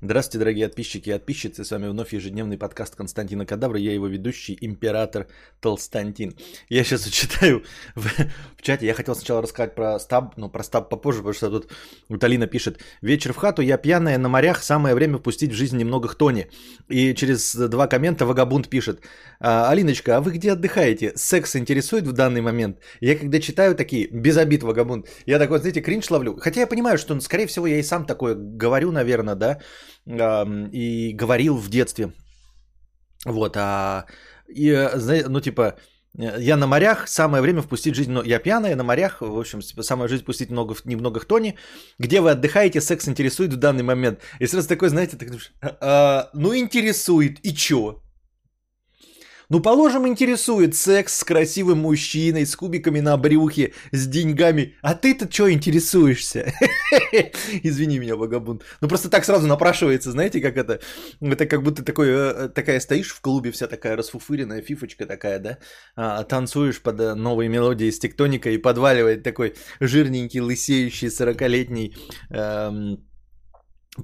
Здравствуйте, дорогие подписчики и подписчицы. С вами вновь ежедневный подкаст Константина Кадавра. Я его ведущий, император Толстантин. Я сейчас зачитаю в, в чате. Я хотел сначала рассказать про стаб, но про стаб попозже, потому что тут Уталина пишет. Вечер в хату, я пьяная на морях, самое время впустить в жизнь немного хтони. И через два коммента Вагабунд пишет. «А, Алиночка, а вы где отдыхаете? Секс интересует в данный момент? Я когда читаю такие, без обид, Вагабунд, я такой, знаете, кринж ловлю. Хотя я понимаю, что, скорее всего, я и сам такое говорю, наверное, да, и говорил в детстве. Вот, а, и, э, ну, типа, я на морях, самое время впустить жизнь, но я пьяная, на морях, в общем, самая жизнь впустить много, немного в тоне. Где вы отдыхаете, секс интересует в данный момент. И сразу такой, знаете, так а, ну интересует, и чё? Ну, положим, интересует секс с красивым мужчиной, с кубиками на брюхе, с деньгами. А ты-то что интересуешься? Извини меня, вагабунд. Ну, просто так сразу напрашивается, знаете, как это? Это как будто такой, э, такая стоишь в клубе, вся такая расфуфыренная, фифочка такая, да? А, танцуешь под э, новые мелодии с тектоника и подваливает такой жирненький, лысеющий, 40-летний эм,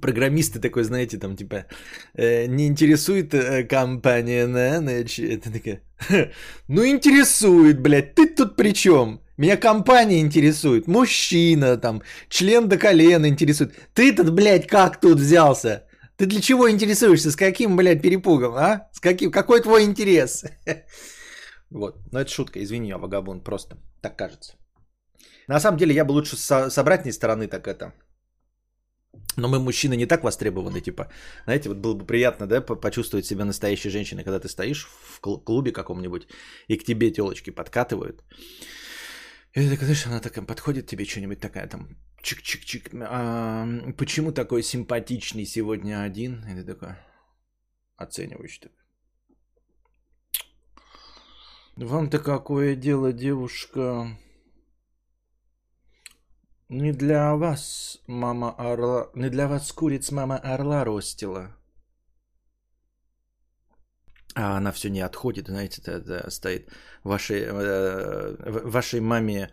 программисты такой, знаете, там типа э, не интересует э, компания ночь. Это такая, ну интересует, блядь, ты тут при чем? Меня компания интересует, мужчина там, член до колена интересует. Ты-то, блядь, как тут взялся? Ты для чего интересуешься? С каким, блядь, перепугом, а? С каким? Какой твой интерес? Вот, но это шутка, извини, я вагабунд, просто так кажется. На самом деле я бы лучше с обратной стороны так это но мы, мужчины, не так востребованы, типа, знаете, вот было бы приятно, да, почувствовать себя настоящей женщиной, когда ты стоишь в клубе каком-нибудь, и к тебе телочки подкатывают. И ты такой, знаешь, она такая подходит тебе что-нибудь такая там, чик-чик-чик, а, почему такой симпатичный сегодня один? И ты такой, оценивающий так. Вам-то какое дело, девушка? Не для вас мама орла... Не для вас куриц мама орла ростила. А она все не отходит, знаете, это, это стоит вашей, э, вашей маме...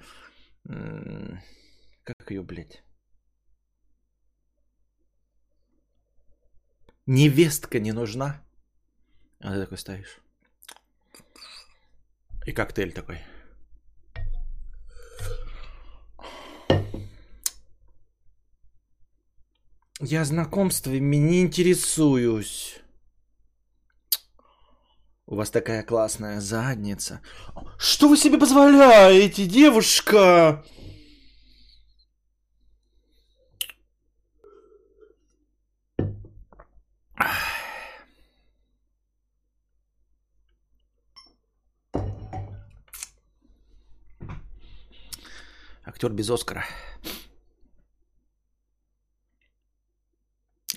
Э, как ее, блядь? Невестка не нужна. А ты такой стоишь. И коктейль такой. Я знакомствами не интересуюсь. У вас такая классная задница. Что вы себе позволяете, девушка? Актер без Оскара.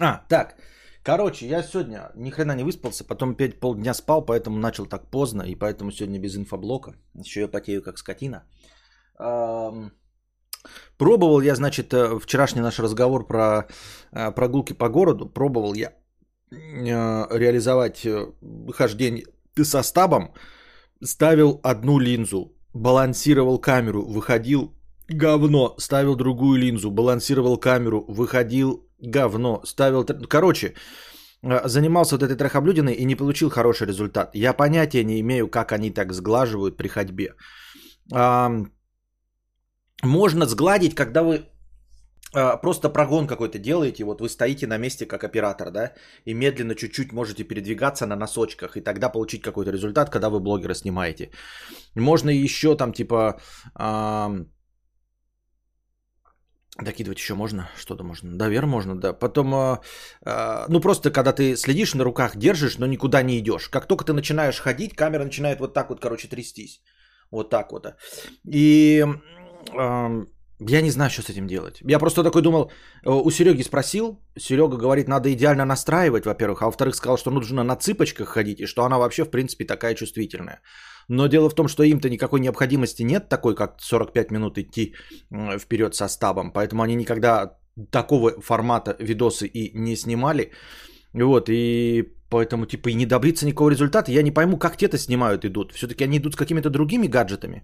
А, так. Короче, я сегодня ни хрена не выспался, потом опять полдня спал, поэтому начал так поздно, и поэтому сегодня без инфоблока. Еще я потею как скотина. Пробовал я, значит, э, вчерашний наш разговор про э, прогулки по городу, пробовал я э, реализовать хождение со стабом, ставил одну линзу, балансировал камеру, выходил говно, ставил другую линзу, балансировал камеру, выходил говно, ставил... Короче, а, занимался вот этой трахоблюдиной и не получил хороший результат. Я понятия не имею, как они так сглаживают при ходьбе. А, можно сгладить, когда вы а, просто прогон какой-то делаете, вот вы стоите на месте как оператор, да, и медленно чуть-чуть можете передвигаться на носочках, и тогда получить какой-то результат, когда вы блогера снимаете. Можно еще там типа Докидывать еще можно? Что-то можно. Довер можно, да. Потом, э, э, ну просто когда ты следишь на руках, держишь, но никуда не идешь. Как только ты начинаешь ходить, камера начинает вот так вот, короче, трястись. Вот так вот. И э, я не знаю, что с этим делать. Я просто такой думал, э, у Сереги спросил. Серега говорит, надо идеально настраивать, во-первых. А во-вторых, сказал, что нужно на цыпочках ходить, и что она вообще, в принципе, такая чувствительная. Но дело в том, что им-то никакой необходимости нет такой, как 45 минут идти вперед со стабом. Поэтому они никогда такого формата видосы и не снимали. Вот, и поэтому, типа, и не добиться никакого результата. Я не пойму, как те-то снимают, идут. Все-таки они идут с какими-то другими гаджетами.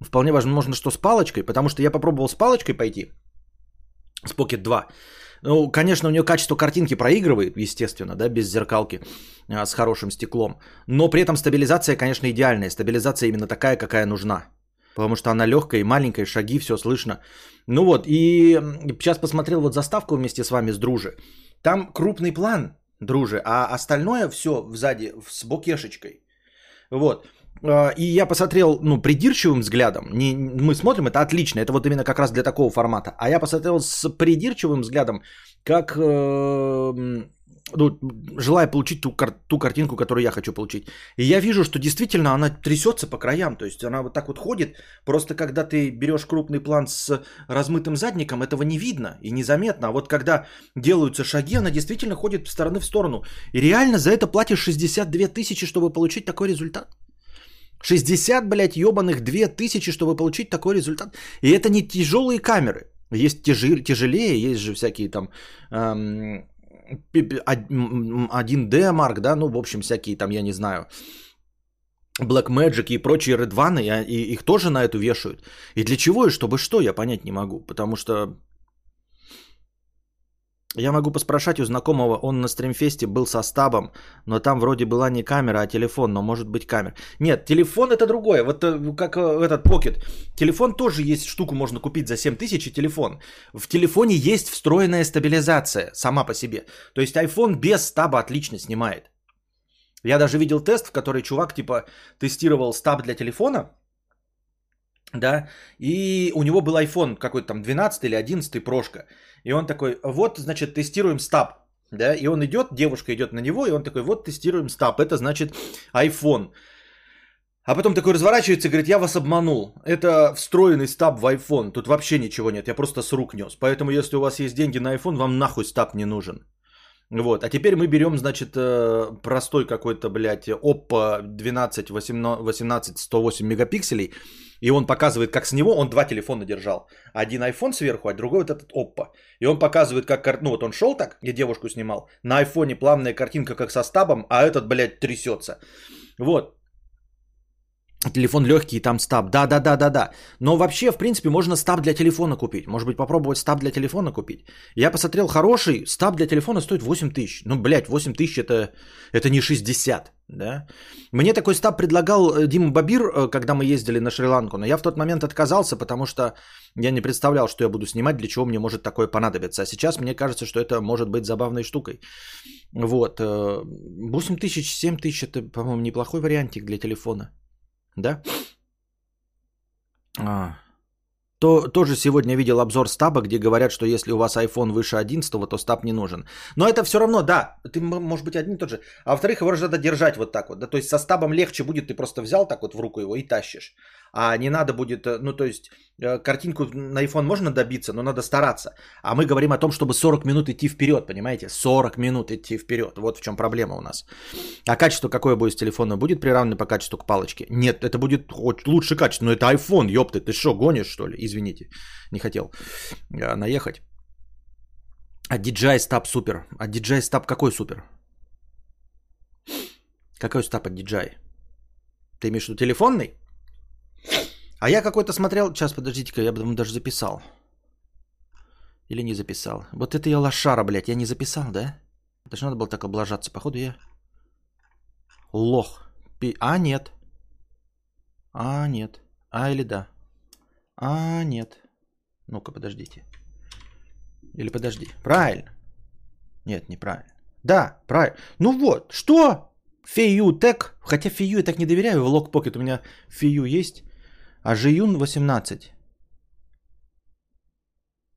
Вполне возможно, что с палочкой, потому что я попробовал с палочкой пойти, с Pocket 2. Ну, конечно, у нее качество картинки проигрывает, естественно, да, без зеркалки а, с хорошим стеклом. Но при этом стабилизация, конечно, идеальная. Стабилизация именно такая, какая нужна. Потому что она легкая и маленькая, шаги, все слышно. Ну вот, и сейчас посмотрел вот заставку вместе с вами с Дружи. Там крупный план, Дружи, а остальное все сзади с букешечкой. Вот. А, и я посмотрел, ну, придирчивым взглядом. Не, мы смотрим, это отлично, это вот именно как раз для такого формата. А я посмотрел с придирчивым взглядом, как, э, ну, желая получить ту, кар- ту картинку, которую я хочу получить. И я вижу, что действительно она трясется по краям. То есть она вот так вот ходит. Просто когда ты берешь крупный план с размытым задником, этого не видно и незаметно. А вот когда делаются шаги, она действительно ходит с стороны в сторону. И реально за это платишь 62 тысячи, чтобы получить такой результат. 60, блядь, ебаных 2000, чтобы получить такой результат. И это не тяжелые камеры. Есть тяжи, тяжелее, есть же всякие там эм, 1D Mark, да, ну, в общем, всякие там, я не знаю, Black Magic и прочие Red и, и их тоже на эту вешают. И для чего и чтобы что, я понять не могу. Потому что я могу поспрашать у знакомого, он на стримфесте был со стабом, но там вроде была не камера, а телефон, но может быть камера. Нет, телефон это другое, вот э, как э, этот Pocket. Телефон тоже есть, штуку можно купить за 7 тысяч и телефон. В телефоне есть встроенная стабилизация сама по себе. То есть iPhone без стаба отлично снимает. Я даже видел тест, в который чувак типа тестировал стаб для телефона, да, и у него был iPhone какой-то там 12 или 11 прошка. И он такой, вот, значит, тестируем стаб. Да, и он идет, девушка идет на него, и он такой, вот тестируем стаб. Это значит iPhone. А потом такой разворачивается и говорит, я вас обманул. Это встроенный стаб в iPhone. Тут вообще ничего нет, я просто с рук нес. Поэтому, если у вас есть деньги на iPhone, вам нахуй стаб не нужен. Вот, а теперь мы берем, значит, э, простой какой-то, блядь, Oppo 12 18 108 мегапикселей, и он показывает, как с него, он два телефона держал. Один iPhone сверху, а другой вот этот Oppo. И он показывает, как, ну вот он шел так, я девушку снимал, на айфоне плавная картинка, как со стабом, а этот, блядь, трясется. Вот, Телефон легкий, там стаб. Да, да, да, да, да. Но вообще, в принципе, можно стаб для телефона купить. Может быть, попробовать стаб для телефона купить. Я посмотрел хороший, стаб для телефона стоит 8 тысяч. Ну, блядь, 8 тысяч это, это не 60, да? Мне такой стаб предлагал э, Дима Бабир, э, когда мы ездили на Шри-Ланку. Но я в тот момент отказался, потому что я не представлял, что я буду снимать, для чего мне может такое понадобиться. А сейчас мне кажется, что это может быть забавной штукой. Вот. 8 э, тысяч, 7 тысяч, это, по-моему, неплохой вариантик для телефона. Да? А, то, тоже сегодня видел обзор стаба, где говорят, что если у вас iPhone выше 11, то стаб не нужен. Но это все равно, да, ты может быть один и тот же. А во-вторых, его же надо держать вот так вот. Да? То есть со стабом легче будет, ты просто взял так вот в руку его и тащишь. А не надо будет, э, ну то есть э, картинку на iPhone можно добиться, но надо стараться. А мы говорим о том, чтобы 40 минут идти вперед, понимаете? 40 минут идти вперед. Вот в чем проблема у нас. А качество какое будет с телефона? Будет приравнено по качеству к палочке? Нет, это будет лучше качество. Но это iPhone, ёпты, ты что, гонишь что ли? Извините, не хотел э, наехать. А DJI Stab супер. А DJI Stab какой супер? Какой стаб от DJI? Ты имеешь в виду телефонный? А я какой-то смотрел... Сейчас, подождите-ка, я бы даже записал. Или не записал. Вот это я лошара, блядь. Я не записал, да? Это же надо было так облажаться. Походу я... Лох. Пи... А, нет. А, нет. А или да? А, нет. Ну-ка, подождите. Или подожди. Правильно. Нет, неправильно. Да, правильно. Ну вот, что? Фею Тек. Хотя Фею я так не доверяю. В Локпокет у меня Фею есть. А Жиюн 18.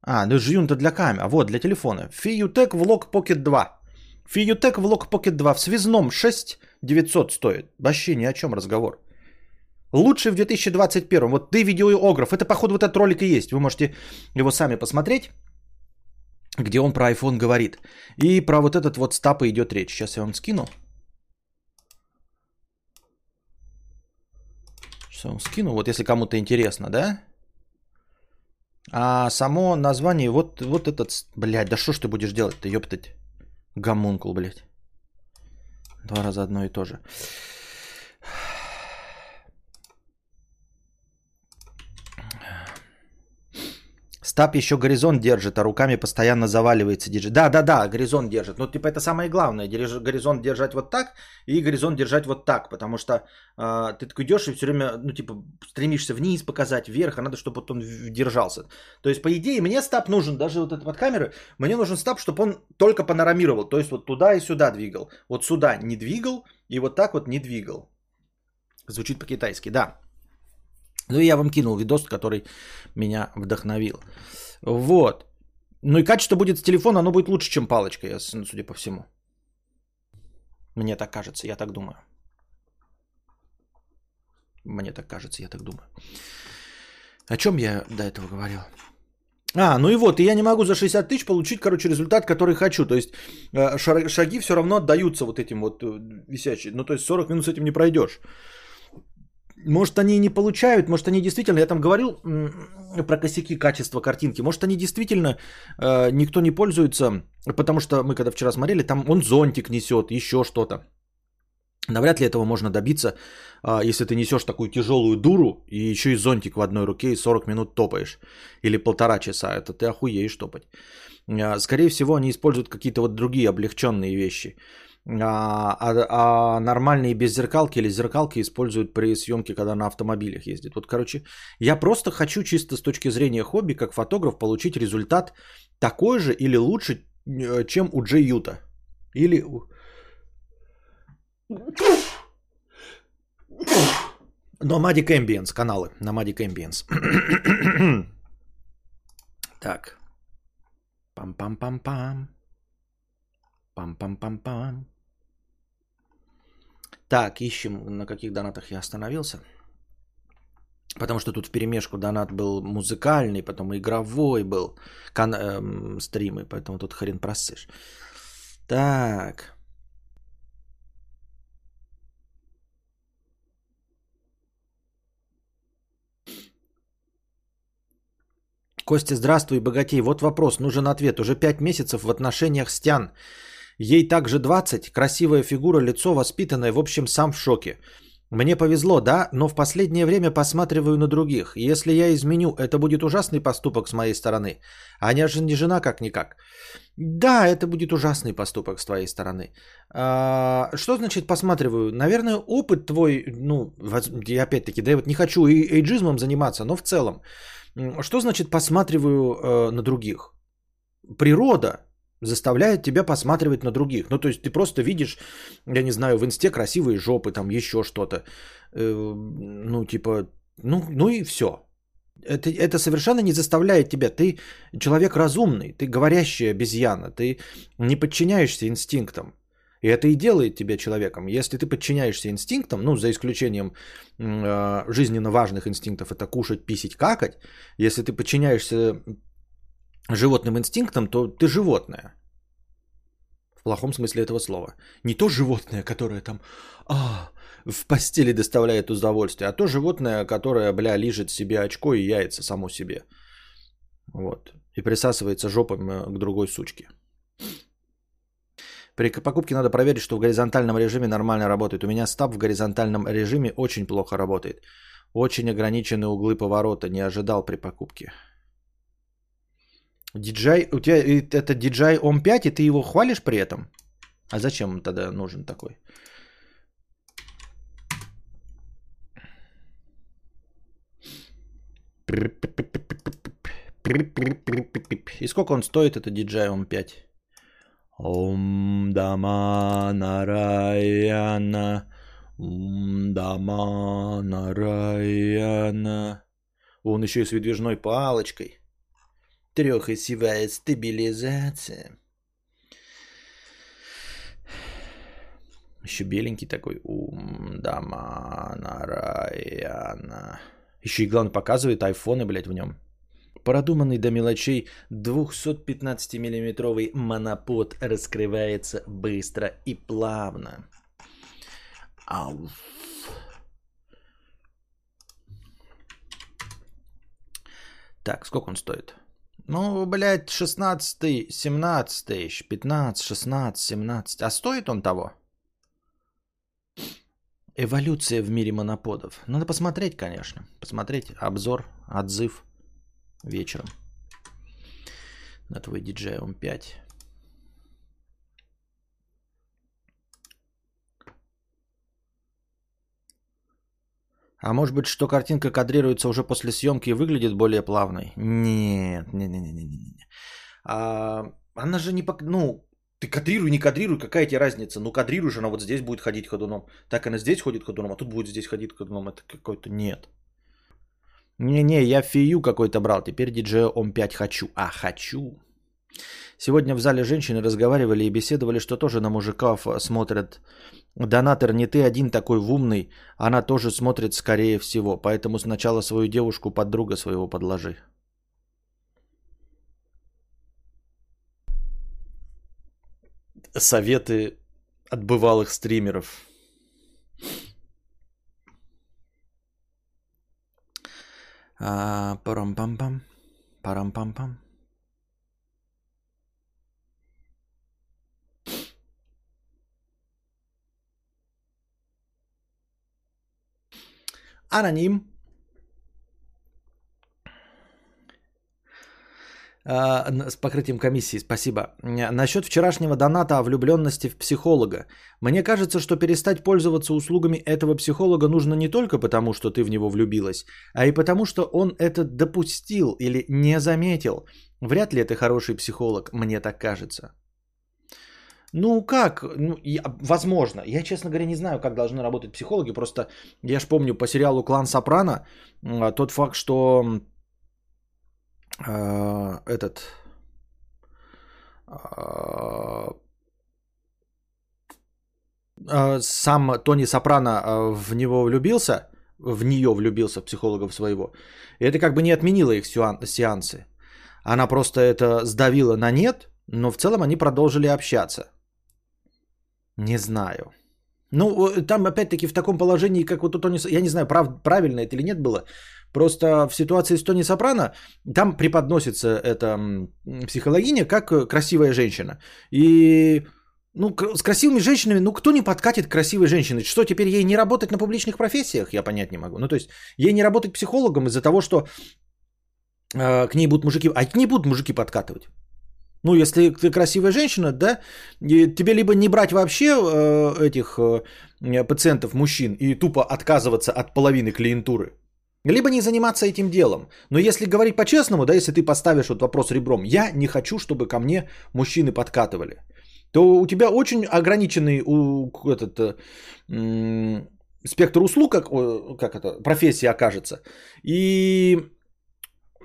А, ну Жиюн-то для камеры. Вот, для телефона. Фиютек Влог Pocket 2. Фиютек Влог Pocket 2 в связном 6 900 стоит. Вообще ни о чем разговор. Лучший в 2021. Вот ты видеоограф. Это, походу, вот этот ролик и есть. Вы можете его сами посмотреть, где он про iPhone говорит. И про вот этот вот стапа идет речь. Сейчас я вам скину. Сейчас скину, вот если кому-то интересно, да? А само название, вот, вот этот, блядь, да что ж ты будешь делать-то, ёптать, гомункул, блядь. Два раза одно и то же. Стаб еще горизонт держит, а руками постоянно заваливается диджей. Да, да, да, горизонт держит. Ну, типа, это самое главное. Горизонт держать вот так и горизонт держать вот так. Потому что э, ты такой идешь и все время, ну, типа, стремишься вниз показать, вверх, а надо, чтобы вот он держался. То есть, по идее, мне стаб нужен, даже вот этот вот камеры, мне нужен стаб, чтобы он только панорамировал. То есть, вот туда и сюда двигал. Вот сюда не двигал и вот так вот не двигал. Звучит по-китайски, да. Ну и я вам кинул видос, который меня вдохновил. Вот. Ну и качество будет с телефона, оно будет лучше, чем палочка, я, судя по всему. Мне так кажется, я так думаю. Мне так кажется, я так думаю. О чем я до этого говорил? А, ну и вот, и я не могу за 60 тысяч получить, короче, результат, который хочу. То есть э, шаги все равно отдаются вот этим вот э, висящим. Ну, то есть 40 минут с этим не пройдешь. Может, они не получают, может, они действительно, я там говорил про косяки качества картинки, может, они действительно э, никто не пользуется, потому что мы когда вчера смотрели, там он зонтик несет, еще что-то. Навряд ли этого можно добиться, э, если ты несешь такую тяжелую дуру и еще и зонтик в одной руке и 40 минут топаешь. Или полтора часа, это ты охуеешь топать. Э, скорее всего, они используют какие-то вот другие облегченные вещи. А, а, а нормальные беззеркалки или зеркалки используют при съемке, когда на автомобилях ездит. Вот, короче, я просто хочу чисто с точки зрения хобби, как фотограф, получить результат такой же или лучше, э, чем у Джей Юта. Или... Nomadic Ambience каналы. Nomadic Ambience. так. Пам-пам-пам-пам. Пам-пам-пам-пам. Так, ищем, на каких донатах я остановился. Потому что тут в перемешку донат был музыкальный, потом игровой был кан- эм, стримы, поэтому тут хрен просышь. Так. Костя, здравствуй, богатей. Вот вопрос, нужен ответ. Уже пять месяцев в отношениях с Тян. Ей также 20, красивая фигура, лицо воспитанное, в общем, сам в шоке. Мне повезло, да, но в последнее время посматриваю на других. Если я изменю, это будет ужасный поступок с моей стороны. Аня же не жена как-никак. Да, это будет ужасный поступок с твоей стороны. А, что значит посматриваю? Наверное, опыт твой, ну, опять-таки, да, я вот не хочу эйджизмом заниматься, но в целом. Что значит посматриваю э, на других? Природа заставляет тебя посматривать на других. Ну, то есть ты просто видишь, я не знаю, в инсте красивые жопы, там еще что-то. Э, ну, типа, ну, ну и все. Это, это совершенно не заставляет тебя. Ты человек разумный, ты говорящая обезьяна, ты не подчиняешься инстинктам. И это и делает тебя человеком. Если ты подчиняешься инстинктам, ну, за исключением э, жизненно важных инстинктов, это кушать, писить, какать, если ты подчиняешься животным инстинктам, то ты животное. В плохом смысле этого слова. Не то животное, которое там а, в постели доставляет удовольствие, а то животное, которое, бля, лижет себе очко и яйца само себе. Вот. И присасывается жопом э, к другой сучке. При покупке надо проверить, что в горизонтальном режиме нормально работает. У меня стаб в горизонтальном режиме очень плохо работает. Очень ограничены углы поворота. Не ожидал при покупке. DJI, у тебя это DJI OM 5, и ты его хвалишь при этом? А зачем тогда нужен такой? И сколько он стоит, это DJI OM 5? Ом дама нараяна, ом дама нараяна. Он еще и с выдвижной палочкой. Трехосевая стабилизация. Еще беленький такой. Ум, дама, нараяна. Еще и главное показывает айфоны, блядь, в нем. Продуманный до мелочей 215-миллиметровый монопод раскрывается быстро и плавно. Ауф. Так, сколько он стоит? Ну, блядь, 16, 17 тысяч, 15, 16, 17. А стоит он того? Эволюция в мире моноподов. Надо посмотреть, конечно. Посмотреть обзор, отзыв вечером. на твой DJI M5. А может быть, что картинка кадрируется уже после съемки и выглядит более плавной? Нет, не, не, не, не, не. А, она же не, ну, ты кадрируй, не кадрируй, какая тебе разница? Ну, кадрируешь, она вот здесь будет ходить ходуном. Так она здесь ходит ходуном, а тут будет здесь ходить ходуном. Это какой-то нет. Не-не, я фию какой-то брал, теперь DJ OM 5 хочу. А, хочу. Сегодня в зале женщины разговаривали и беседовали, что тоже на мужиков смотрят. Донатор, не ты один такой умный, она тоже смотрит скорее всего, поэтому сначала свою девушку под друга своего подложи. Советы от бывалых стримеров. А, парам-пам-пам. Парам-пам-пам. Аноним. А, с покрытием комиссии, спасибо. Насчет вчерашнего доната о влюбленности в психолога. Мне кажется, что перестать пользоваться услугами этого психолога нужно не только потому, что ты в него влюбилась, а и потому, что он это допустил или не заметил. Вряд ли это хороший психолог, мне так кажется. Ну как? Ну, я, возможно. Я, честно говоря, не знаю, как должны работать психологи. Просто я ж помню по сериалу «Клан Сопрано» тот факт, что э, этот... Э, сам Тони Сопрано в него влюбился, в нее влюбился, в психологов своего. И это как бы не отменило их сеансы. Она просто это сдавила на нет, но в целом они продолжили общаться. Не знаю. Ну, там опять-таки в таком положении, как вот у Тони... Я не знаю, прав... правильно это или нет было. Просто в ситуации с Тони Сопрано там преподносится эта психологиня как красивая женщина. И ну, с красивыми женщинами, ну, кто не подкатит красивой женщине? Что, теперь ей не работать на публичных профессиях? Я понять не могу. Ну, то есть, ей не работать психологом из-за того, что э, к ней будут мужики... А к ней будут мужики подкатывать. Ну, если ты красивая женщина, да, и тебе либо не брать вообще э, этих э, пациентов, мужчин, и тупо отказываться от половины клиентуры, либо не заниматься этим делом. Но если говорить по-честному, да, если ты поставишь вот вопрос ребром, я не хочу, чтобы ко мне мужчины подкатывали, то у тебя очень ограниченный у, этот, э, спектр услуг, как, как это, профессии окажется. И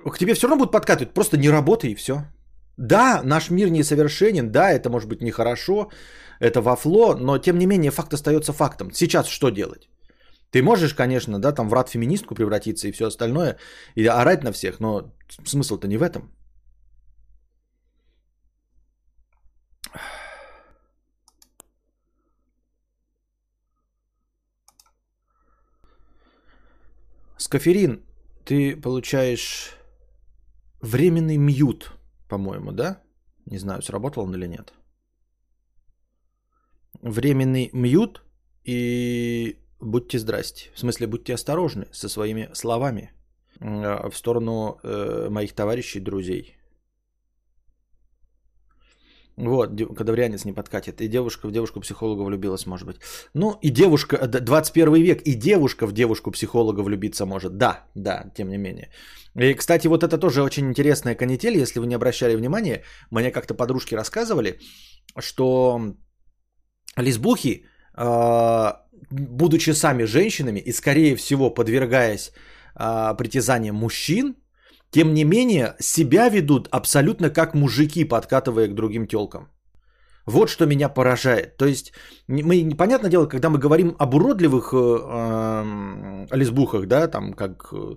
к тебе все равно будут подкатывать, просто не работай и все. Да, наш мир несовершенен, да, это может быть нехорошо, это вафло, но тем не менее факт остается фактом. Сейчас что делать? Ты можешь, конечно, да, там в рад феминистку превратиться и все остальное, и орать на всех, но смысл-то не в этом. Скаферин, ты получаешь временный мьют по-моему, да? Не знаю, сработал он или нет. Временный мьют и будьте здрасте. В смысле, будьте осторожны со своими словами в сторону э, моих товарищей, друзей. Вот, кадаврианец не подкатит. И девушка в девушку-психолога влюбилась, может быть. Ну, и девушка, 21 век, и девушка в девушку-психолога влюбиться может. Да, да, тем не менее. И, кстати, вот это тоже очень интересная канитель, если вы не обращали внимания. Мне как-то подружки рассказывали, что лесбухи, а, будучи сами женщинами и, скорее всего, подвергаясь а, притязаниям мужчин, тем не менее, себя ведут абсолютно как мужики, подкатывая к другим телкам. Вот что меня поражает. То есть, мы, непонятное дело, когда мы говорим об уродливых э, э, лесбухах, да, там как э,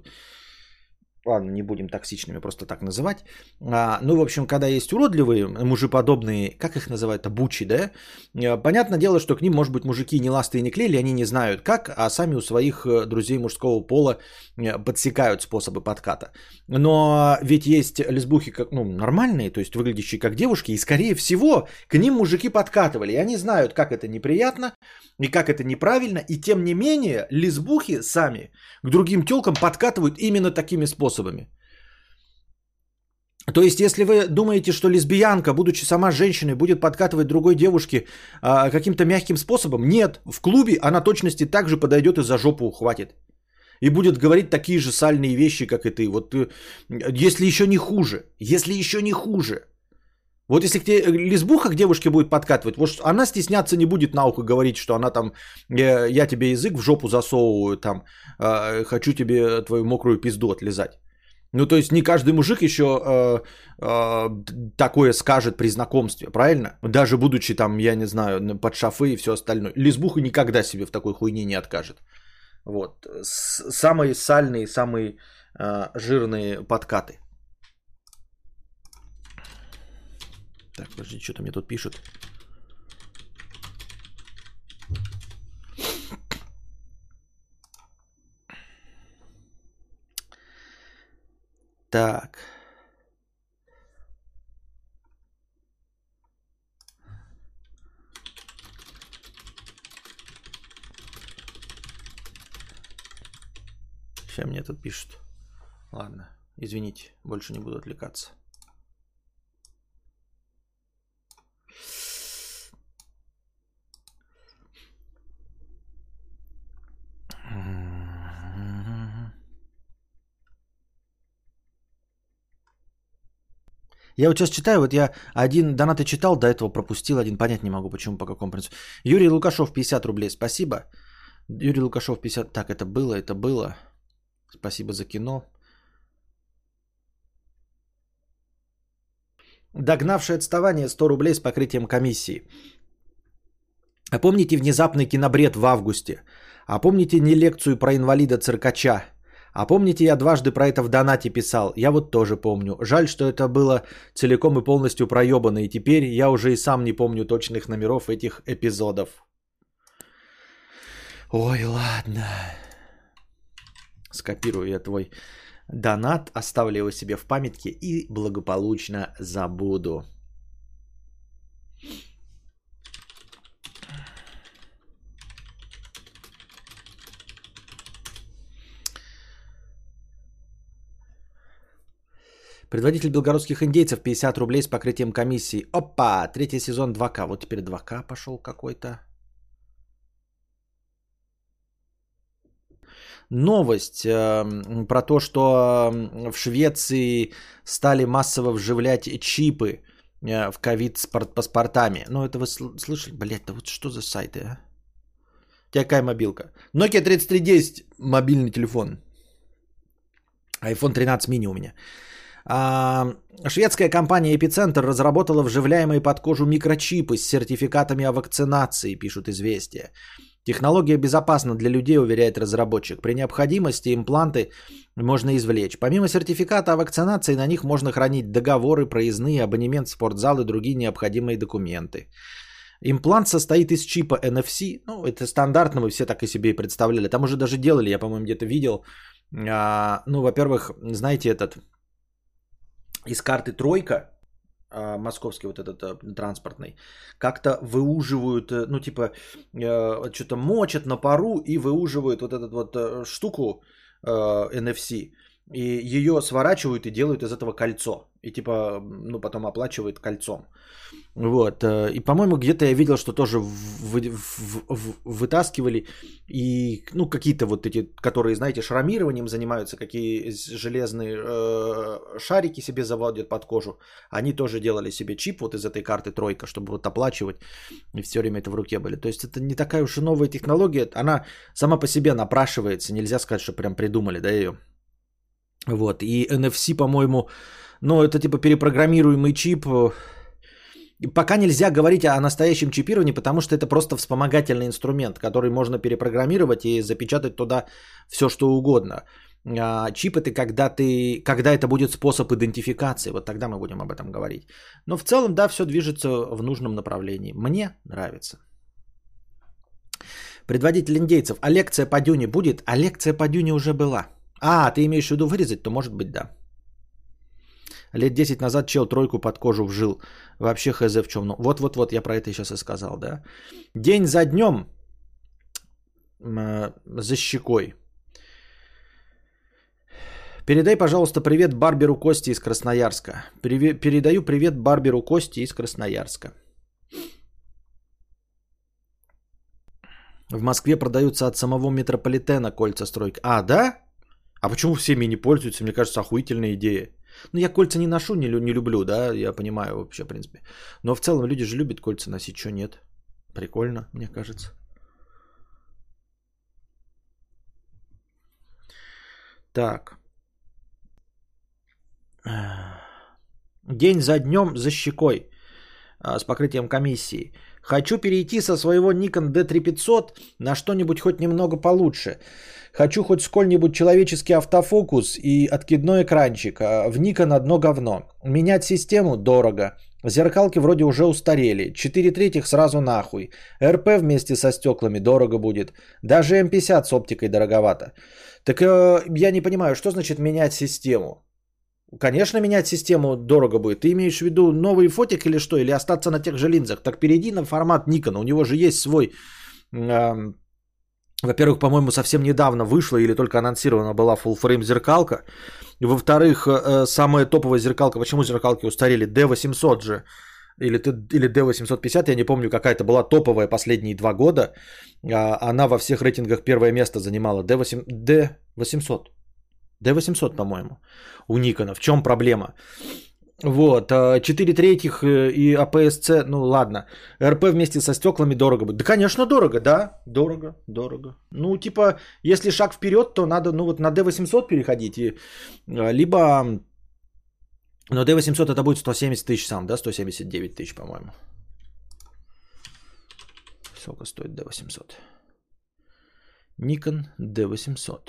ладно, не будем токсичными просто так называть. А, ну, в общем, когда есть уродливые, мужеподобные, как их называют, бучи, да? А, понятное дело, что к ним, может быть, мужики не ласты и не клеили, они не знают как, а сами у своих э, друзей мужского пола э, подсекают способы подката. Но ведь есть лесбухи как, ну, нормальные, то есть выглядящие как девушки, и, скорее всего, к ним мужики подкатывали. И они знают, как это неприятно, и как это неправильно, и тем не менее, лесбухи сами к другим телкам подкатывают именно такими способами способами. То есть, если вы думаете, что лесбиянка, будучи сама женщиной, будет подкатывать другой девушке а, каким-то мягким способом, нет, в клубе она точности так же подойдет и за жопу ухватит. И будет говорить такие же сальные вещи, как и ты. Вот э, если еще не хуже, если еще не хуже. Вот если к лесбуха к девушке будет подкатывать, вот она стесняться не будет на ухо говорить, что она там, я, я тебе язык в жопу засовываю, там, э, хочу тебе твою мокрую пизду отлезать. Ну, то есть не каждый мужик еще э, э, такое скажет при знакомстве, правильно? Даже будучи там, я не знаю, под шафы и все остальное. Лесбуха никогда себе в такой хуйне не откажет. Вот. Самые сальные, самые э, жирные подкаты. Так, подожди, что-то мне тут пишут. Так. Сейчас мне тут пишут. Ладно, извините, больше не буду отвлекаться. Я вот сейчас читаю, вот я один донаты читал, до этого пропустил один, понять не могу, почему, по какому принципу. Юрий Лукашов, 50 рублей, спасибо. Юрий Лукашов, 50, так, это было, это было. Спасибо за кино. Догнавший отставание 100 рублей с покрытием комиссии. А помните внезапный кинобред в августе? А помните не лекцию про инвалида-циркача? А помните, я дважды про это в донате писал? Я вот тоже помню. Жаль, что это было целиком и полностью проебано, и теперь я уже и сам не помню точных номеров этих эпизодов. Ой, ладно. Скопирую я твой донат, оставлю его себе в памятке и благополучно забуду. Предводитель белгородских индейцев 50 рублей с покрытием комиссии. Опа, третий сезон 2К. Вот теперь 2К пошел какой-то. Новость э, про то, что в Швеции стали массово вживлять чипы э, в ковид с паспортами. Ну, это вы слышали? Блять, да вот что за сайты, а? У тебя какая мобилка? Nokia 3310 мобильный телефон. iPhone 13 mini у меня. А, шведская компания Epicenter разработала вживляемые под кожу микрочипы с сертификатами о вакцинации, пишут известия. Технология безопасна для людей, уверяет разработчик. При необходимости импланты можно извлечь. Помимо сертификата о вакцинации, на них можно хранить договоры, проездные, абонемент в спортзал и другие необходимые документы. Имплант состоит из чипа NFC. Ну, это стандартно, мы все так и себе и представляли. Там уже даже делали, я, по-моему, где-то видел. А, ну, во-первых, знаете, этот из карты тройка, а, московский вот этот а, транспортный, как-то выуживают, э, ну типа э, что-то мочат на пару и выуживают вот эту вот э, штуку NFC. И ее сворачивают и делают из этого кольцо. И типа, ну, потом оплачивают кольцом. Вот. Э, и, по-моему, где-то я видел, что тоже вы, в, в, вытаскивали. И, ну, какие-то вот эти, которые, знаете, шрамированием занимаются, какие железные э, шарики себе заводят под кожу. Они тоже делали себе чип вот из этой карты тройка, чтобы вот оплачивать. И все время это в руке были. То есть это не такая уж и новая технология. Она сама по себе напрашивается. Нельзя сказать, что прям придумали, да, ее. Вот. И NFC, по-моему, ну, это типа перепрограммируемый чип. Пока нельзя говорить о настоящем чипировании, потому что это просто вспомогательный инструмент, который можно перепрограммировать и запечатать туда все, что угодно. А, чип это когда ты, когда это будет способ идентификации, вот тогда мы будем об этом говорить. Но в целом, да, все движется в нужном направлении. Мне нравится. Предводитель индейцев. А лекция по дюне будет? А лекция по дюне уже была. А, ты имеешь в виду вырезать, то может быть да. Лет 10 назад чел тройку под кожу вжил. Вообще хз в чем. Ну, вот-вот-вот, я про это сейчас и сказал, да. День за днем э, за щекой. Передай, пожалуйста, привет Барберу Кости из Красноярска. Приве- передаю привет Барберу Кости из Красноярска. В Москве продаются от самого метрополитена кольца стройки. А, да? А почему все ими не пользуются? Мне кажется, охуительная идея. Ну, я кольца не ношу, не, лю- не люблю, да, я понимаю вообще, в принципе. Но в целом люди же любят кольца носить, что нет? Прикольно, мне кажется. Так. День за днем за щекой а, с покрытием комиссии. Хочу перейти со своего Nikon D3500 на что-нибудь хоть немного получше. Хочу хоть сколь-нибудь человеческий автофокус и откидной экранчик. А в Nikon одно говно. Менять систему дорого. Зеркалки вроде уже устарели. 4 третьих сразу нахуй. РП вместе со стеклами дорого будет. Даже М50 с оптикой дороговато. Так э, я не понимаю, что значит менять систему? Конечно, менять систему дорого будет. Ты имеешь в виду новый фотик или что? Или остаться на тех же линзах? Так перейди на формат Nikon. У него же есть свой... эм, во-первых, по-моему, совсем недавно вышла или только анонсирована была full frame зеркалка. Во-вторых, э, самая топовая зеркалка, почему зеркалки устарели? D800 же. Или, или D850, я не помню, какая-то была топовая последние два года. А, Она во всех рейтингах первое место занимала. D8, D800. D800, по-моему, у Никона. В чем проблема? Вот, а, 4 третьих э, и APS-C, ну ладно, РП вместе со стеклами дорого будет. Да, конечно, дорого, да, дорого, дорого. Ну, типа, если шаг вперед, то надо, ну вот на D800 переходить, и, а, либо, но D800 это будет 170 тысяч сам, да, 179 тысяч, по-моему. Сколько стоит D800? Nikon D800.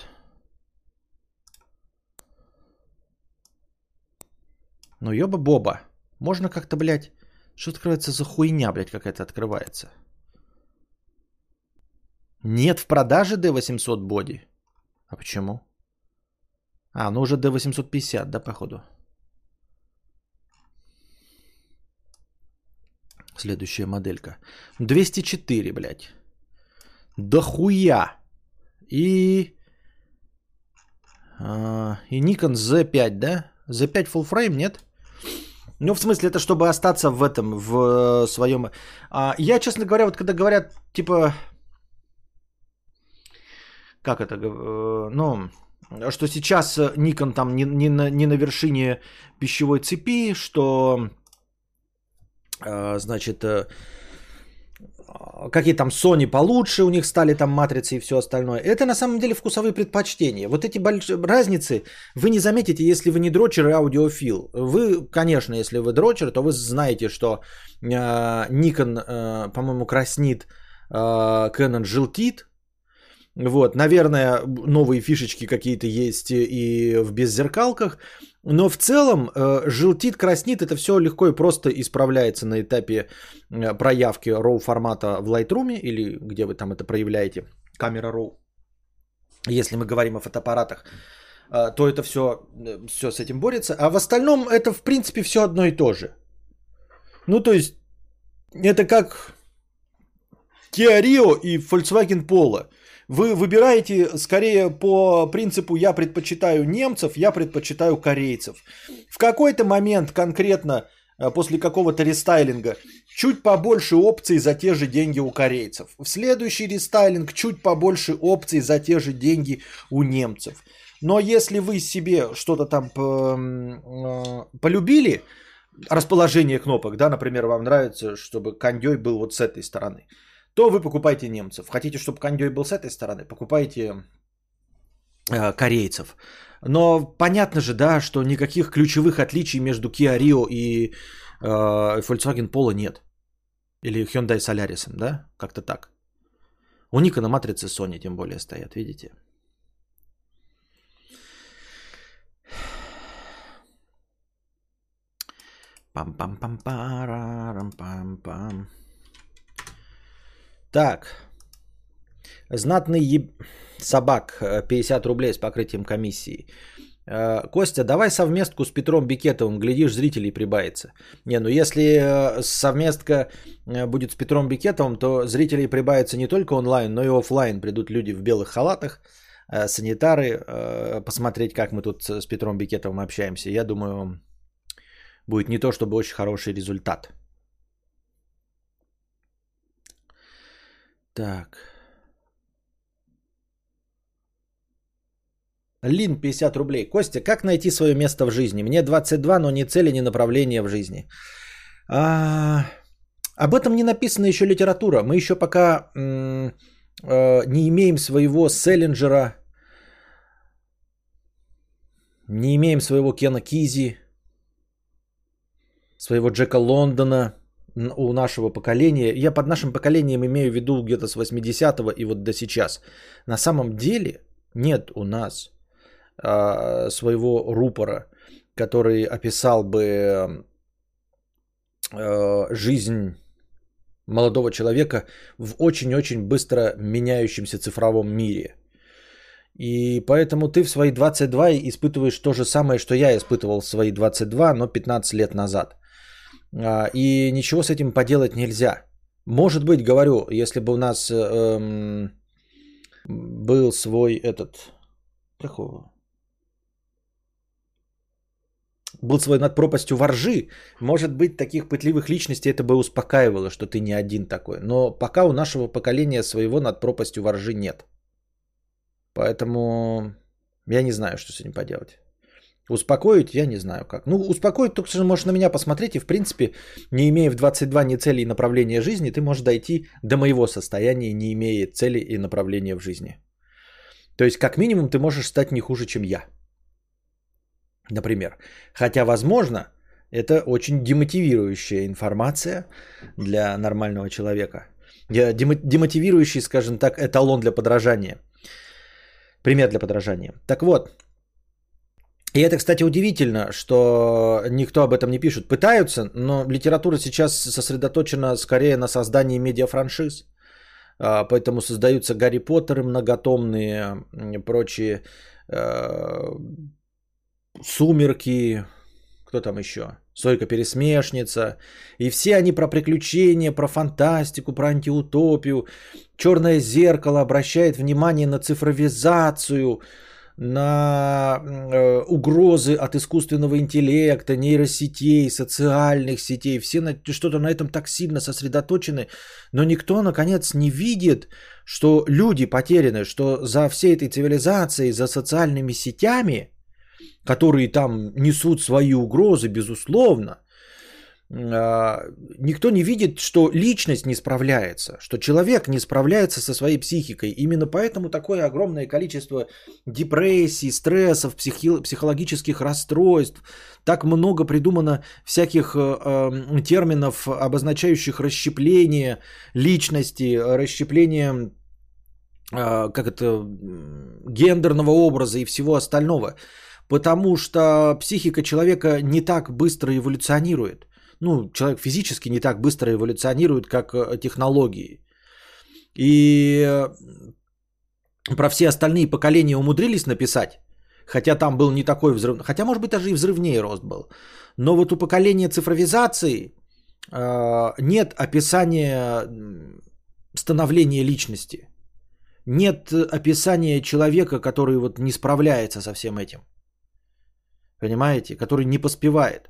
Ну ёба-боба. Можно как-то, блядь, что открывается за хуйня, блядь, какая-то открывается? Нет в продаже D800 боди. А почему? А, ну уже D850, да, походу. Следующая моделька. 204, блядь. Да хуя. И... а, и Nikon Z5, да? Z5 full frame, нет? Ну, в смысле, это чтобы остаться в этом, в своем... А, я, честно говоря, вот когда говорят, типа... Как это? э, Ну, что сейчас э, Nikon там не, не, на, не на вершине пищевой цепи, что, э, значит, э, какие там Sony получше, у них стали там матрицы и все остальное. Это на самом деле вкусовые предпочтения. Вот эти большие разницы вы не заметите, если вы не дрочер и аудиофил. Вы, конечно, если вы дрочер, то вы знаете, что э, Nikon, э, по-моему, краснит, э, Canon желтит. Вот, наверное, новые фишечки какие-то есть и в беззеркалках. Но в целом э, желтит, краснит, это все легко и просто исправляется на этапе э, проявки RAW формата в Lightroom или где вы там это проявляете, камера RAW. Если мы говорим о фотоаппаратах, э, то это все, все с этим борется. А в остальном это в принципе все одно и то же. Ну то есть это как Kia Rio и Volkswagen Polo. Вы выбираете скорее по принципу «я предпочитаю немцев», «я предпочитаю корейцев». В какой-то момент конкретно э, после какого-то рестайлинга чуть побольше опций за те же деньги у корейцев. В следующий рестайлинг чуть побольше опций за те же деньги у немцев. Но если вы себе что-то там э, полюбили, расположение кнопок, да, например, вам нравится, чтобы кондей был вот с этой стороны, то вы покупаете немцев. Хотите, чтобы кондей был с этой стороны, покупайте э, корейцев. Но понятно же, да, что никаких ключевых отличий между Kia Rio и э, Volkswagen Polo нет. Или Hyundai Solaris, да? Как-то так. У Ника на матрице Sony тем более стоят, видите? Пам-пам-пам-парам-пам-пам. Так. Знатный еб... собак э, 50 рублей с покрытием комиссии. Э, Костя, давай совместку с Петром Бикетовым, глядишь, зрителей прибавится. Не, ну если э, совместка э, будет с Петром Бикетовым, то зрителей прибавится не только онлайн, но и офлайн. Придут люди в белых халатах, э, санитары, э, посмотреть, как мы тут с Петром Бикетовым общаемся, я думаю, будет не то чтобы очень хороший результат. Так. Лин 50 рублей. Костя, как найти свое место в жизни? Мне 22, но ни цели, ни направления в жизни. А, об этом не написана еще литература. Мы еще пока м- э, не имеем своего Селлинджера, не имеем своего Кена Кизи, своего Джека Лондона у нашего поколения. Я под нашим поколением имею в виду где-то с 80-го и вот до сейчас. На самом деле нет у нас а, своего рупора, который описал бы а, жизнь молодого человека в очень-очень быстро меняющемся цифровом мире. И поэтому ты в свои 22 испытываешь то же самое, что я испытывал в свои 22, но 15 лет назад. А, и ничего с этим поделать нельзя. Может быть, говорю, если бы у нас эм, был свой этот... Какого? был свой над пропастью воржи, может быть, таких пытливых личностей это бы успокаивало, что ты не один такой. Но пока у нашего поколения своего над пропастью воржи нет. Поэтому я не знаю, что с этим поделать. Успокоить я не знаю как. Ну, успокоить только что можешь на меня посмотреть, и в принципе, не имея в 22 ни цели и направления жизни, ты можешь дойти до моего состояния, не имея цели и направления в жизни. То есть, как минимум, ты можешь стать не хуже, чем я. Например. Хотя, возможно, это очень демотивирующая информация для нормального человека. Демотивирующий, скажем так, эталон для подражания. Пример для подражания. Так вот, и это, кстати, удивительно, что никто об этом не пишет. Пытаются, но литература сейчас сосредоточена скорее на создании медиафраншиз. А, поэтому создаются Гарри Поттеры многотомные, прочие э, Сумерки, кто там еще? Сойка Пересмешница. И все они про приключения, про фантастику, про антиутопию. Черное зеркало обращает внимание на цифровизацию, на э, угрозы от искусственного интеллекта, нейросетей, социальных сетей. Все на, что-то на этом так сильно сосредоточены, но никто, наконец, не видит, что люди потеряны, что за всей этой цивилизацией, за социальными сетями – которые там несут свои угрозы, безусловно, никто не видит, что личность не справляется, что человек не справляется со своей психикой. Именно поэтому такое огромное количество депрессий, стрессов, психи- психологических расстройств, так много придумано всяких э, э, терминов, обозначающих расщепление личности, расщепление э, как это, гендерного образа и всего остального. Потому что психика человека не так быстро эволюционирует. Ну, человек физически не так быстро эволюционирует, как э, технологии. И э, про все остальные поколения умудрились написать, хотя там был не такой взрыв, хотя, может быть, даже и взрывнее рост был. Но вот у поколения цифровизации э, нет описания становления личности. Нет описания человека, который вот не справляется со всем этим. Понимаете? Который не поспевает.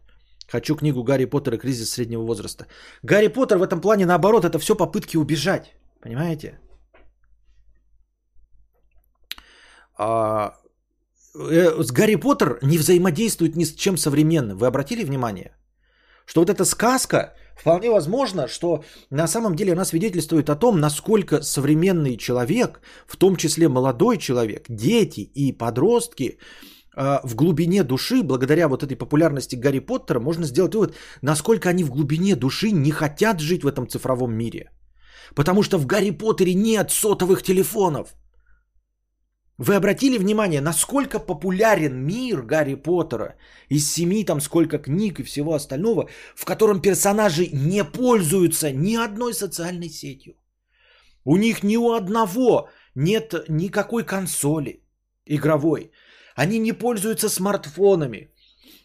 Хочу книгу Гарри Поттер и кризис среднего возраста. Гарри Поттер в этом плане наоборот, это все попытки убежать. Понимаете? А, э, с Гарри Поттер не взаимодействует ни с чем современным. Вы обратили внимание? Что вот эта сказка, вполне возможно, что на самом деле она свидетельствует о том, насколько современный человек, в том числе молодой человек, дети и подростки, в глубине души, благодаря вот этой популярности Гарри Поттера, можно сделать вывод, насколько они в глубине души не хотят жить в этом цифровом мире. Потому что в Гарри Поттере нет сотовых телефонов. Вы обратили внимание, насколько популярен мир Гарри Поттера из семи там сколько книг и всего остального, в котором персонажи не пользуются ни одной социальной сетью. У них ни у одного нет никакой консоли игровой. Они не пользуются смартфонами,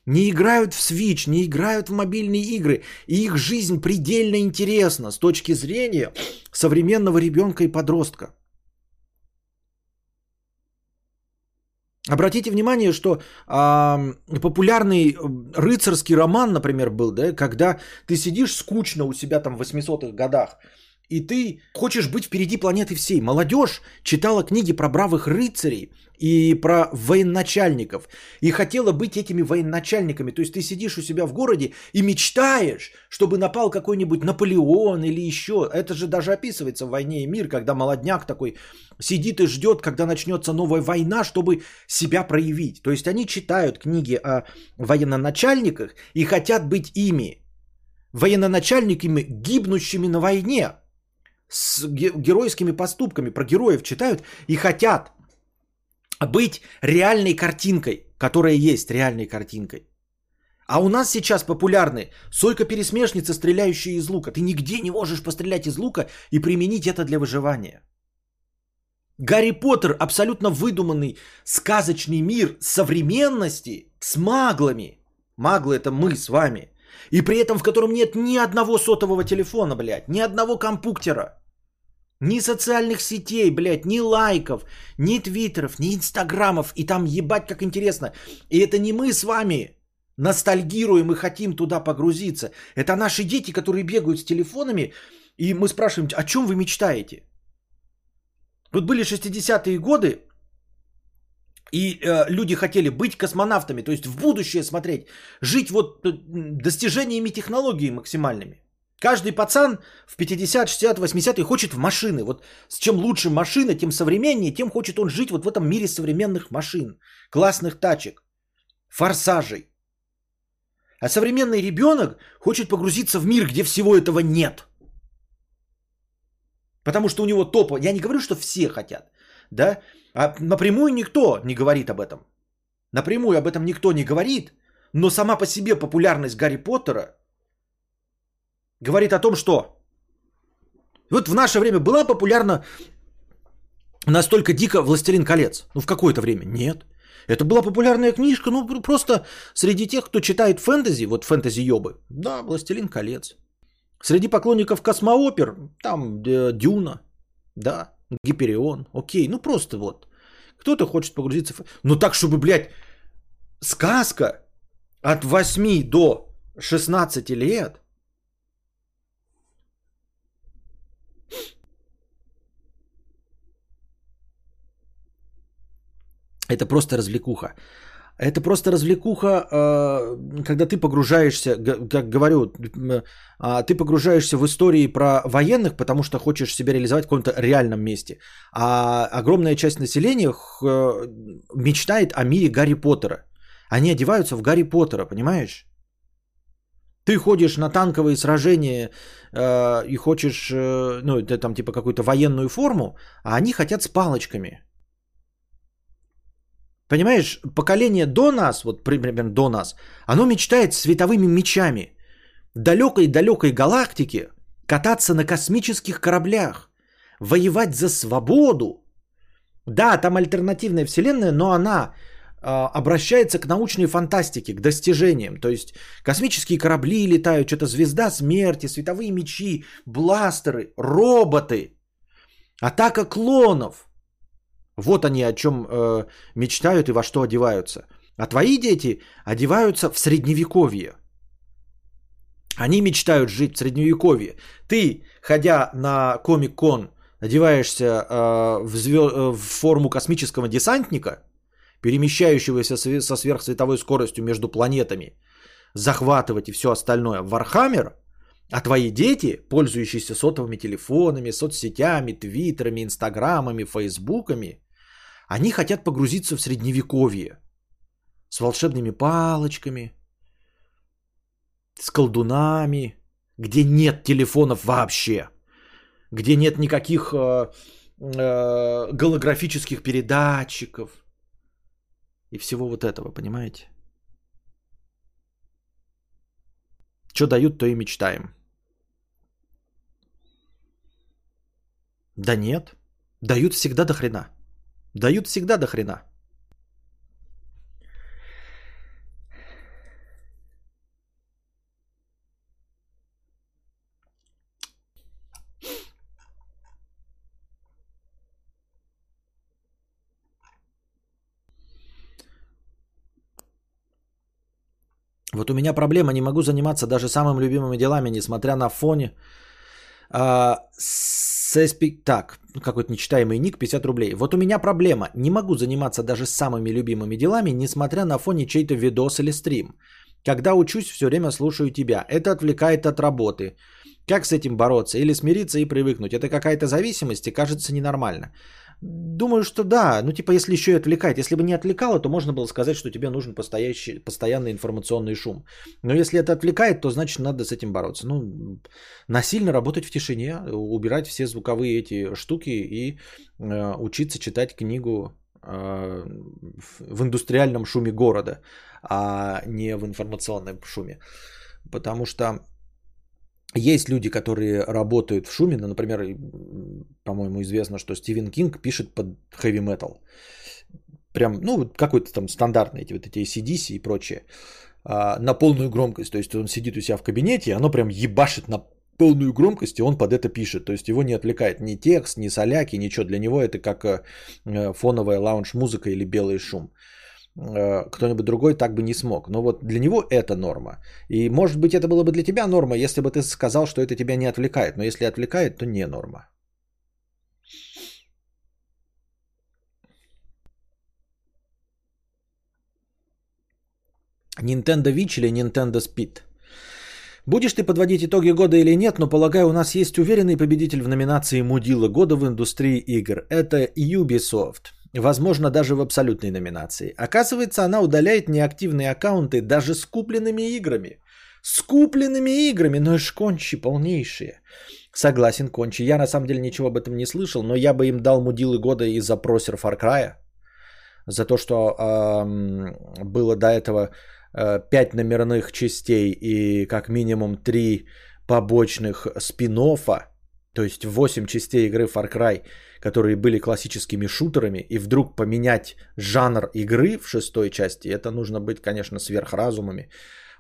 не играют в Switch, не играют в мобильные игры. И их жизнь предельно интересна с точки зрения современного ребенка и подростка. Обратите внимание, что а, популярный рыцарский роман, например, был, да, когда ты сидишь скучно у себя там в 800-х годах, и ты хочешь быть впереди планеты всей. Молодежь читала книги про бравых рыцарей и про военачальников. И хотела быть этими военачальниками. То есть ты сидишь у себя в городе и мечтаешь, чтобы напал какой-нибудь Наполеон или еще. Это же даже описывается в «Войне и мир», когда молодняк такой сидит и ждет, когда начнется новая война, чтобы себя проявить. То есть они читают книги о военноначальниках и хотят быть ими. Военноначальниками, гибнущими на войне – с геройскими поступками, про героев читают и хотят быть реальной картинкой, которая есть реальной картинкой. А у нас сейчас популярны сойка-пересмешница, стреляющая из лука. Ты нигде не можешь пострелять из лука и применить это для выживания. Гарри Поттер абсолютно выдуманный сказочный мир современности с маглами. Маглы это мы с вами. И при этом в котором нет ни одного сотового телефона, блядь, ни одного компуктера. Ни социальных сетей, блядь, ни лайков, ни твиттеров, ни инстаграмов. И там ебать как интересно. И это не мы с вами ностальгируем и хотим туда погрузиться. Это наши дети, которые бегают с телефонами. И мы спрашиваем, о чем вы мечтаете? Вот были 60-е годы, и э, люди хотели быть космонавтами, то есть в будущее смотреть, жить вот э, достижениями технологий максимальными. Каждый пацан в 50, 60, 80 хочет в машины. Вот с чем лучше машина, тем современнее, тем хочет он жить вот в этом мире современных машин, классных тачек, форсажей. А современный ребенок хочет погрузиться в мир, где всего этого нет. Потому что у него топа. Я не говорю, что все хотят. Да? А напрямую никто не говорит об этом. Напрямую об этом никто не говорит, но сама по себе популярность Гарри Поттера говорит о том, что вот в наше время была популярна настолько дико «Властелин колец». Ну, в какое-то время. Нет. Это была популярная книжка, ну, просто среди тех, кто читает фэнтези, вот фэнтези-ёбы, да, «Властелин колец». Среди поклонников космоопер, там э, Дюна, да, Гиперион, окей, ну просто вот. Кто-то хочет погрузиться в... Ну так, чтобы, блядь, сказка от 8 до 16 лет. Это просто развлекуха. Это просто развлекуха, э, когда ты погружаешься, как говорю, а, ты погружаешься в истории про военных, потому что хочешь себя реализовать в каком-то реальном месте. А огромная часть населения э, мечтает о мире Гарри Поттера. Они одеваются в Гарри Поттера, понимаешь? Ты ходишь на танковые сражения э, и хочешь, ну, это там типа какую-то военную форму, а они хотят с палочками. Понимаешь, поколение до нас, вот примерно до нас, оно мечтает световыми мечами. Далекой-далекой галактике кататься на космических кораблях, воевать за свободу. Да, там альтернативная вселенная, но она э, обращается к научной фантастике, к достижениям. То есть космические корабли летают, что-то звезда смерти, световые мечи, бластеры, роботы, атака клонов – вот они о чем э, мечтают и во что одеваются. А твои дети одеваются в средневековье. Они мечтают жить в средневековье. Ты, ходя на Comic-Con, одеваешься э, в, звё... Э, в форму космического десантника, перемещающегося со сверхсветовой скоростью между планетами, захватывать и все остальное. Warhammer – а твои дети, пользующиеся сотовыми телефонами, соцсетями, твиттерами, инстаграмами, фейсбуками, они хотят погрузиться в средневековье с волшебными палочками, с колдунами, где нет телефонов вообще, где нет никаких э, э, голографических передатчиков и всего вот этого, понимаете? Что дают, то и мечтаем. Да нет. Дают всегда до хрена. Дают всегда до хрена. Вот у меня проблема, не могу заниматься даже самыми любимыми делами, несмотря на фоне. А, с Сеспи... Так, какой-то нечитаемый ник, 50 рублей. Вот у меня проблема, не могу заниматься даже самыми любимыми делами, несмотря на фоне чей-то видос или стрим. Когда учусь, все время слушаю тебя. Это отвлекает от работы. Как с этим бороться? Или смириться и привыкнуть? Это какая-то зависимость и кажется ненормально. Думаю, что да. Ну, типа, если еще и отвлекает. Если бы не отвлекало, то можно было сказать, что тебе нужен постоящий, постоянный информационный шум. Но если это отвлекает, то значит надо с этим бороться. Ну, насильно работать в тишине, убирать все звуковые эти штуки и э, учиться читать книгу э, в индустриальном шуме города, а не в информационном шуме. Потому что есть люди, которые работают в шуме, ну, например, по-моему, известно, что Стивен Кинг пишет под хэви метал. Прям, ну, какой-то там стандартный, эти вот эти ACDC и прочее, а, на полную громкость. То есть он сидит у себя в кабинете, и оно прям ебашит на полную громкость, и он под это пишет. То есть его не отвлекает ни текст, ни соляки, ничего. Для него это как э, фоновая лаунж-музыка или белый шум. Э, кто-нибудь другой так бы не смог. Но вот для него это норма. И может быть это было бы для тебя норма, если бы ты сказал, что это тебя не отвлекает. Но если отвлекает, то не норма. Nintendo Switch или Nintendo Speed? Будешь ты подводить итоги года или нет, но полагаю, у нас есть уверенный победитель в номинации Мудила года в индустрии игр. Это Ubisoft. Возможно, даже в абсолютной номинации. Оказывается, она удаляет неактивные аккаунты даже с купленными играми. С купленными играми, но и кончи полнейшие. Согласен, кончи. Я на самом деле ничего об этом не слышал, но я бы им дал мудилы года и за просер Far Cry. За то, что эм, было до этого э, 5 номерных частей и как минимум 3 побочных спин то есть 8 частей игры Far Cry, которые были классическими шутерами, и вдруг поменять жанр игры в шестой части, это нужно быть, конечно, сверхразумами.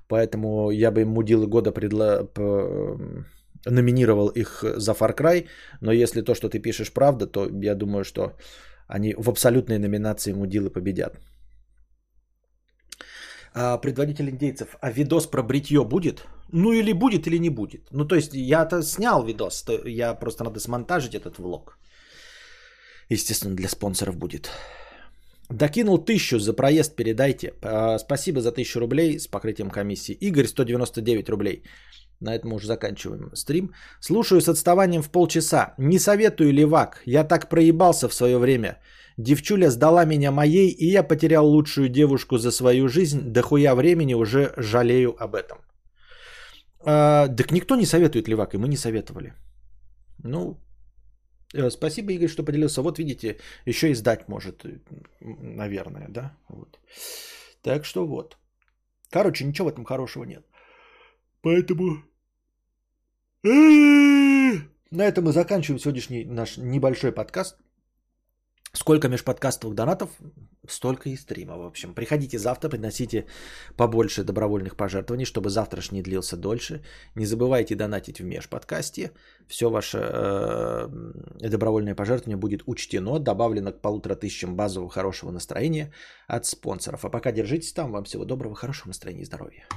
Поэтому я бы мудилы года предла... номинировал их за Far Cry, но если то, что ты пишешь, правда, то я думаю, что они в абсолютной номинации мудилы победят. А, предводитель индейцев, а видос про бритье будет? Ну или будет, или не будет. Ну то есть я-то снял видос, я просто надо смонтажить этот влог. Естественно, для спонсоров будет. Докинул тысячу за проезд, передайте. А, спасибо за тысячу рублей с покрытием комиссии. Игорь, 199 рублей. На этом мы уже заканчиваем стрим. Слушаю с отставанием в полчаса. Не советую левак. Я так проебался в свое время. Девчуля сдала меня моей, и я потерял лучшую девушку за свою жизнь. Дохуя времени уже жалею об этом. А, так никто не советует левак, и мы не советовали. Ну, спасибо, Игорь, что поделился. Вот видите, еще и сдать может, э, наверное, да? Вот. Так что вот. Короче, ничего в этом хорошего нет. Поэтому... На этом мы заканчиваем сегодняшний наш небольшой подкаст. Сколько межподкастовых донатов, столько и стрима. В общем, приходите завтра, приносите побольше добровольных пожертвований, чтобы завтрашний длился дольше. Не забывайте донатить в межподкасте. Все ваше э, добровольное пожертвование будет учтено, добавлено к полутора тысячам базового хорошего настроения от спонсоров. А пока держитесь там. Вам всего доброго, хорошего настроения и здоровья.